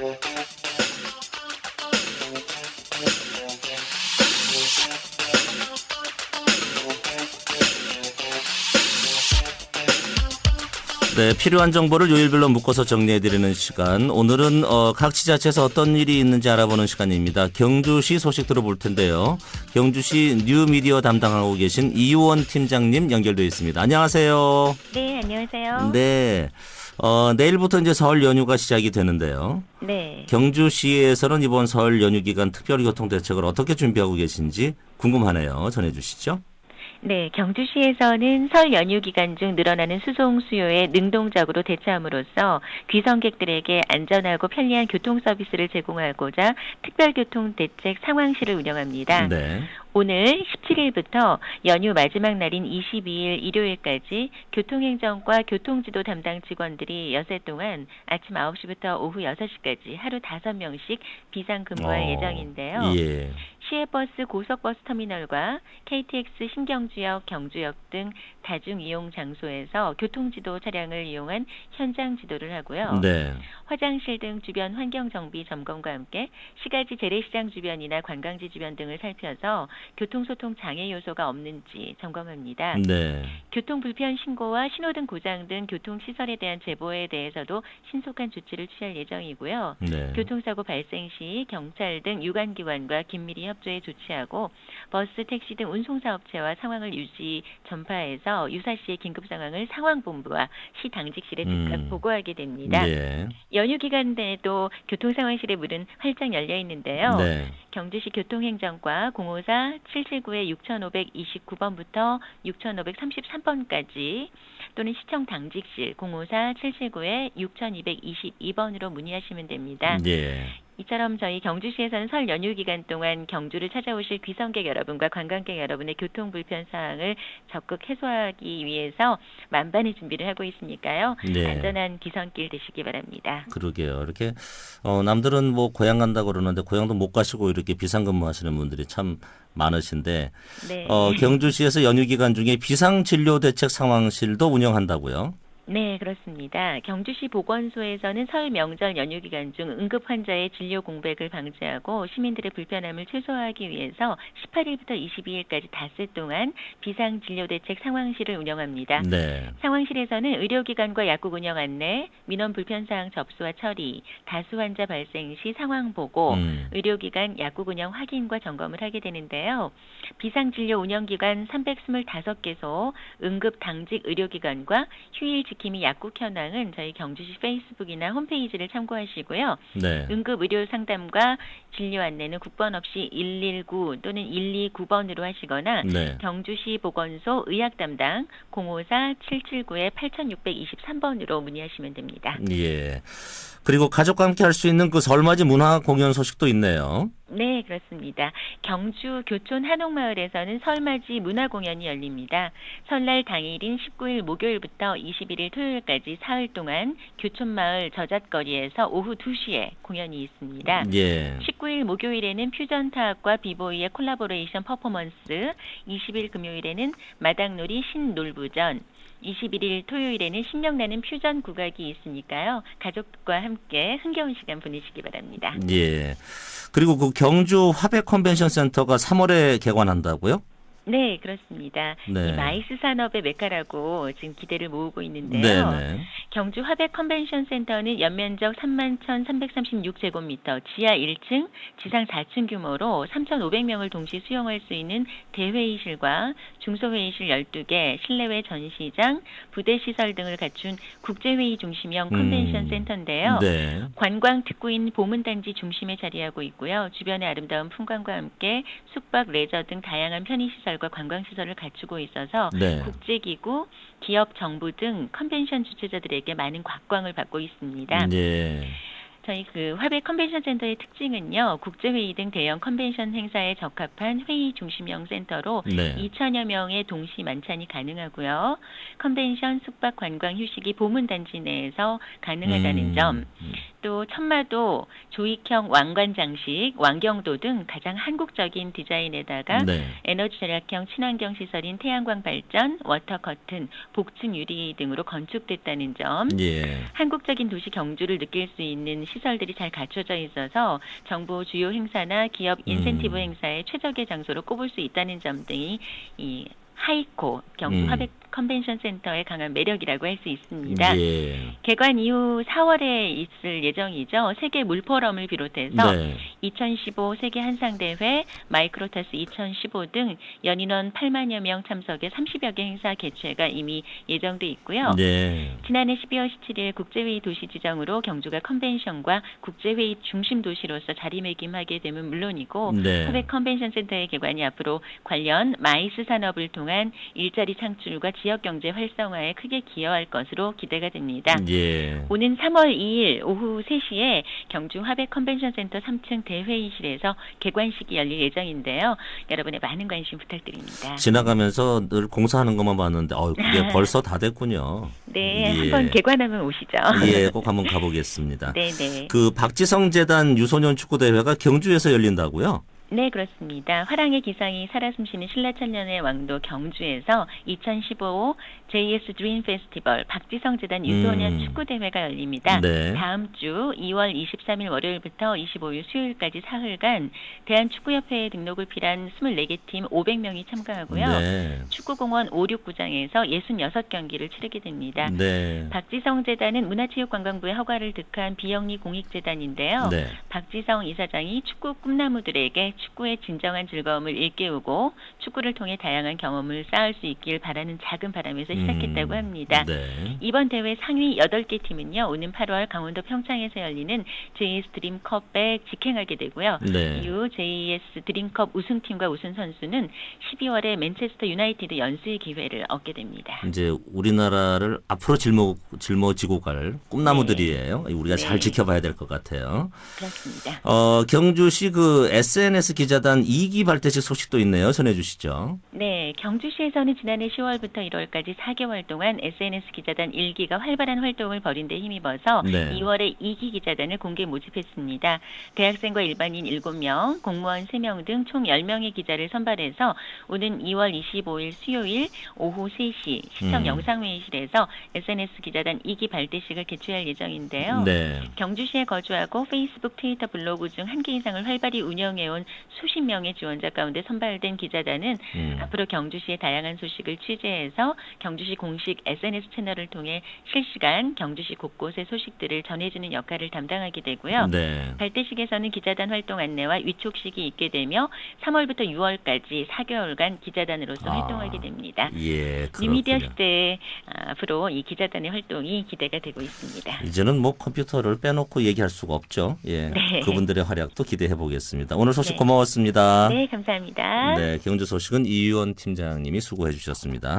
네, 필요한 정보를 요일별로 묶어서 정리해드리는 시간. 오늘은 어, 각 지자체에서 어떤 일이 있는지 알아보는 시간입니다. 경주시 소식 들어볼 텐데요. 경주시 뉴미디어 담당하고 계신 이유원 팀장님 연결되어 있습니다. 안녕하세요. 네, 안녕하세요. 네. 어, 내일부터 이제 설 연휴가 시작이 되는데요. 네. 경주시에서는 이번 설 연휴 기간 특별교통 대책을 어떻게 준비하고 계신지 궁금하네요. 전해 주시죠. 네, 경주시에서는 설 연휴 기간 중 늘어나는 수송 수요에 능동적으로 대처함으로써 귀성객들에게 안전하고 편리한 교통 서비스를 제공하고자 특별교통 대책 상황실을 운영합니다. 네. 오늘 17일부터 연휴 마지막 날인 22일 일요일까지 교통행정과 교통지도 담당 직원들이 여세 동안 아침 9시부터 오후 6시까지 하루 5명씩 비상 근무할 어, 예정인데요. 예. 시외버스 고속버스 터미널과 KTX 신경주역, 경주역 등 다중 이용 장소에서 교통지도 차량을 이용한 현장 지도를 하고요. 네. 화장실 등 주변 환경 정비 점검과 함께 시가지 재래시장 주변이나 관광지 주변 등을 살펴서 교통소통 장애 요소가 없는지 점검합니다. 네. 교통 불편 신고와 신호등 고장 등 교통 시설에 대한 제보에 대해서도 신속한 조치를 취할 예정이고요. 네. 교통사고 발생 시 경찰 등 유관기관과 긴밀히 협조해 조치하고 버스, 택시 등 운송사업체와 상황을 유지 전파해서 유사시의 긴급 상황을 상황본부와 시 당직실에 즉각 음. 보고하게 됩니다. 예. 연휴 기간 내에도 교통상황실의 문은 활짝 열려 있는데요. 네. 경주시 교통행정과 054-779의 6529번부터 6533번까지 또는 시청 당직실 054-779의 6222번으로 문의하시면 됩니다. 예. 이처럼 저희 경주시에서는 설 연휴 기간 동안 경주를 찾아오실 귀성객 여러분과 관광객 여러분의 교통 불편 사항을 적극 해소하기 위해서 만반의 준비를 하고 있으니까요. 네. 안전한 귀성길 되시기 바랍니다. 그러게요. 이렇게 어, 남들은 뭐 고향 간다고 그러는데 고향도 못 가시고 이렇게 비상근무하시는 분들이 참 많으신데 네. 어, 경주시에서 연휴 기간 중에 비상 진료 대책 상황실도 운영한다고요. 네, 그렇습니다. 경주시 보건소에서는 설 명절 연휴 기간 중 응급 환자의 진료 공백을 방지하고 시민들의 불편함을 최소화하기 위해서 18일부터 22일까지 닷새 동안 비상 진료 대책 상황실을 운영합니다. 네. 상황실에서는 의료기관과 약국 운영 안내, 민원 불편 사항 접수와 처리, 다수 환자 발생 시 상황 보고, 음. 의료기관 약국 운영 확인과 점검을 하게 되는데요. 비상 진료 운영기관 325개소, 응급 당직 의료기관과 휴일 지 킴이 약국 현황은 저희 경주시 페이스북이나 홈페이지를 참고하시고요. 네. 응급 의료 상담과 진료 안내는 국번 없이 119 또는 129번으로 하시거나 네. 경주시 보건소 의학 담당 054-779의 8623번으로 문의하시면 됩니다. 예. 그리고 가족과 함께 할 수 있는 그 설맞이 문화 공연 소식도 있네요. 네, 그렇습니다. 경주 교촌 한옥마을에서는 설맞이 문화 공연이 열립니다. 설날 당일인 19일 목요일부터 21일 토요일까지 사흘 동안 교촌마을 저잣거리에서 오후 2시에 공연이 있습니다. 예. 19일 목요일에는 퓨전 타악과 B-boy의 collaboration 퍼포먼스, 20일 금요일에는 마당놀이 신놀부전, 21일 토요일에는 신명나는 퓨전 국악이 있으니까요. 가족과 함께 흥겨운 시간 보내시기 바랍니다. 예. 그리고 그 경주 화백 컨벤션 센터가 3월에 개관한다고요? 네, 그렇습니다. 네. 이 MICE 산업의 메카라고 지금 기대를 모으고 있는데요. 네네. 경주 화백 컨벤션 센터는 연면적 31,336제곱미터, 지하 1층, 지상 4층 규모로 3,500명을 동시 수용할 수 있는 대회의실과 중소회의실 12개, 실내외 전시장, 부대 시설 등을 갖춘 국제회의 중심형 컨벤션 음. 센터인데요. 네. 관광 특구인 보문단지 중심에 자리하고 있고요. 주변의 아름다운 풍광과 함께 숙박, 레저 등 다양한 편의시설 과 관광 시설을 갖추고 있어서 네. 국제기구, 기업, 정부 등 컨벤션 주최자들에게 많은 각광을 받고 있습니다. 예. 저희 그 화백 컨벤션 센터의 특징은요. 국제회의 등 대형 컨벤션 행사에 적합한 회의 중심형 센터로 네. 2천여 명의 동시 만찬이 가능하고요. 컨벤션, 숙박, 관광, 휴식이 보문 단지 내에서 가능하다는 음. 점. 또 천마도 조익형 왕관 장식, 왕경도 등 가장 한국적인 디자인에다가 네. 에너지 절약형 친환경 시설인 태양광 발전, water curtain, 복층 유리 등으로 건축됐다는 점. 예. 한국적인 도시 경주를 느낄 수 있는 시설들이 잘 갖춰져 있어서 정부 주요 행사나 기업 인센티브 음. 행사의 최적의 장소로 꼽을 수 있다는 점 등이 이 하이코 경주 음. 화백 컨벤션 센터의 강한 매력이라고 할 수 있습니다. 예. 개관 이후 4월에 있을 예정이죠. 세계 물포럼을 비롯해서 네. 2015 세계 한상대회, 마이크로타스 2015 등 연인원 8만여 명 참석의 30여 개 행사 개최가 이미 예정돼 있고요. 네. 지난해 12월 17일 국제회의 도시 지정으로 경주가 컨벤션과 국제회의 중심 도시로서 자리매김하게 되면 물론이고 네. 화백 컨벤션 센터의 개관이 앞으로 관련 마이스 산업을 통한 일자리 창출과 지역 경제 활성화에 크게 기여할 것으로 기대가 됩니다. 예. 오는 3월 2일 오후 3시에 경주 화백 컨벤션 센터 3층 대회의실에서 개관식이 열릴 예정인데요. 여러분의 많은 관심 부탁드립니다. 지나가면서 늘 공사하는 것만 봤는데 어 그게 벌써 다 됐군요. 네, 예. 한번 개관하면 오시죠. 예, 꼭 한번 가보겠습니다. 네, 네. 그 박지성 재단 유소년 축구 대회가 경주에서 열린다고요? 네, 그렇습니다. 화랑의 기상이 살아 숨쉬는 신라천년의 왕도 경주에서 2015 JS 드림 페스티벌 박지성 재단 유소년 음. 축구 대회가 열립니다. 네. 다음 주 2월 23일 월요일부터 25일 수요일까지 사흘간 대한축구협회에 등록을 필요한 24개 팀 500명이 참가하고요. 네. 축구공원 5, 6구장에서 66경기를 치르게 됩니다. 네. 박지성 재단은 문화체육관광부의 허가를 득한 비영리 공익재단인데요. 네. 박지성 이사장이 축구 꿈나무들에게 축구의 진정한 즐거움을 일깨우고 축구를 통해 다양한 경험을 쌓을 수 있길 바라는 작은 바람에서 시작했다고 음, 합니다. 네. 이번 대회 상위 8개 팀은요. 오는 8월 강원도 평창에서 열리는 JS 드림컵에 직행하게 되고요. 네. 이후 JS 드림컵 우승팀과 우승 선수는 12월에 맨체스터 유나이티드 연수의 기회를 얻게 됩니다. 이제 우리나라를 앞으로 짊어 짊어지고 갈 꿈나무들이에요. 우리가 잘 네. 지켜봐야 될 것 같아요. 그렇습니다. 어, 경주시 그 SNS 기자단 2기 발대식 소식도 있네요. 전해 주시죠. 네, 경주시에서는 지난해 10월부터 1월까지 4개월 동안 SNS 기자단 1기가 활발한 활동을 벌인 데 힘입어서 네. 2월에 2기 기자단을 공개 모집했습니다. 대학생과 일반인 7명, 공무원 3명 등 총 10명의 기자를 선발해서 오는 2월 25일 수요일 오후 3시 시청 음. 영상회의실에서 SNS 기자단 2기 발대식을 개최할 예정인데요. 네. 경주시에 거주하고 페이스북, 트위터, 블로그 중 한 개 이상을 활발히 운영해온 수십 명의 지원자 가운데 선발된 기자단은 음. 앞으로 경주시의 다양한 소식을 취재해서 경주시 공식 SNS 채널을 통해 실시간 경주시 곳곳의 소식들을 전해주는 역할을 담당하게 되고요. 네. 발대식에서는 기자단 활동 안내와 위촉식이 있게 되며 3월부터 6월까지 4개월간 기자단으로서 아. 활동하게 됩니다. 예, 뉴미디어. 시대에 아, 앞으로 이 기자단의 활동이 기대가 되고 있습니다. 이제는 뭐 컴퓨터를 빼놓고 얘기할 수가 없죠. 예. 네. 그분들의 활약도 기대해 보겠습니다. 오늘 소식 네. 고마웠습니다. 네, 감사합니다. 네, 경제 소식은 이유원 팀장님이 수고해 주셨습니다.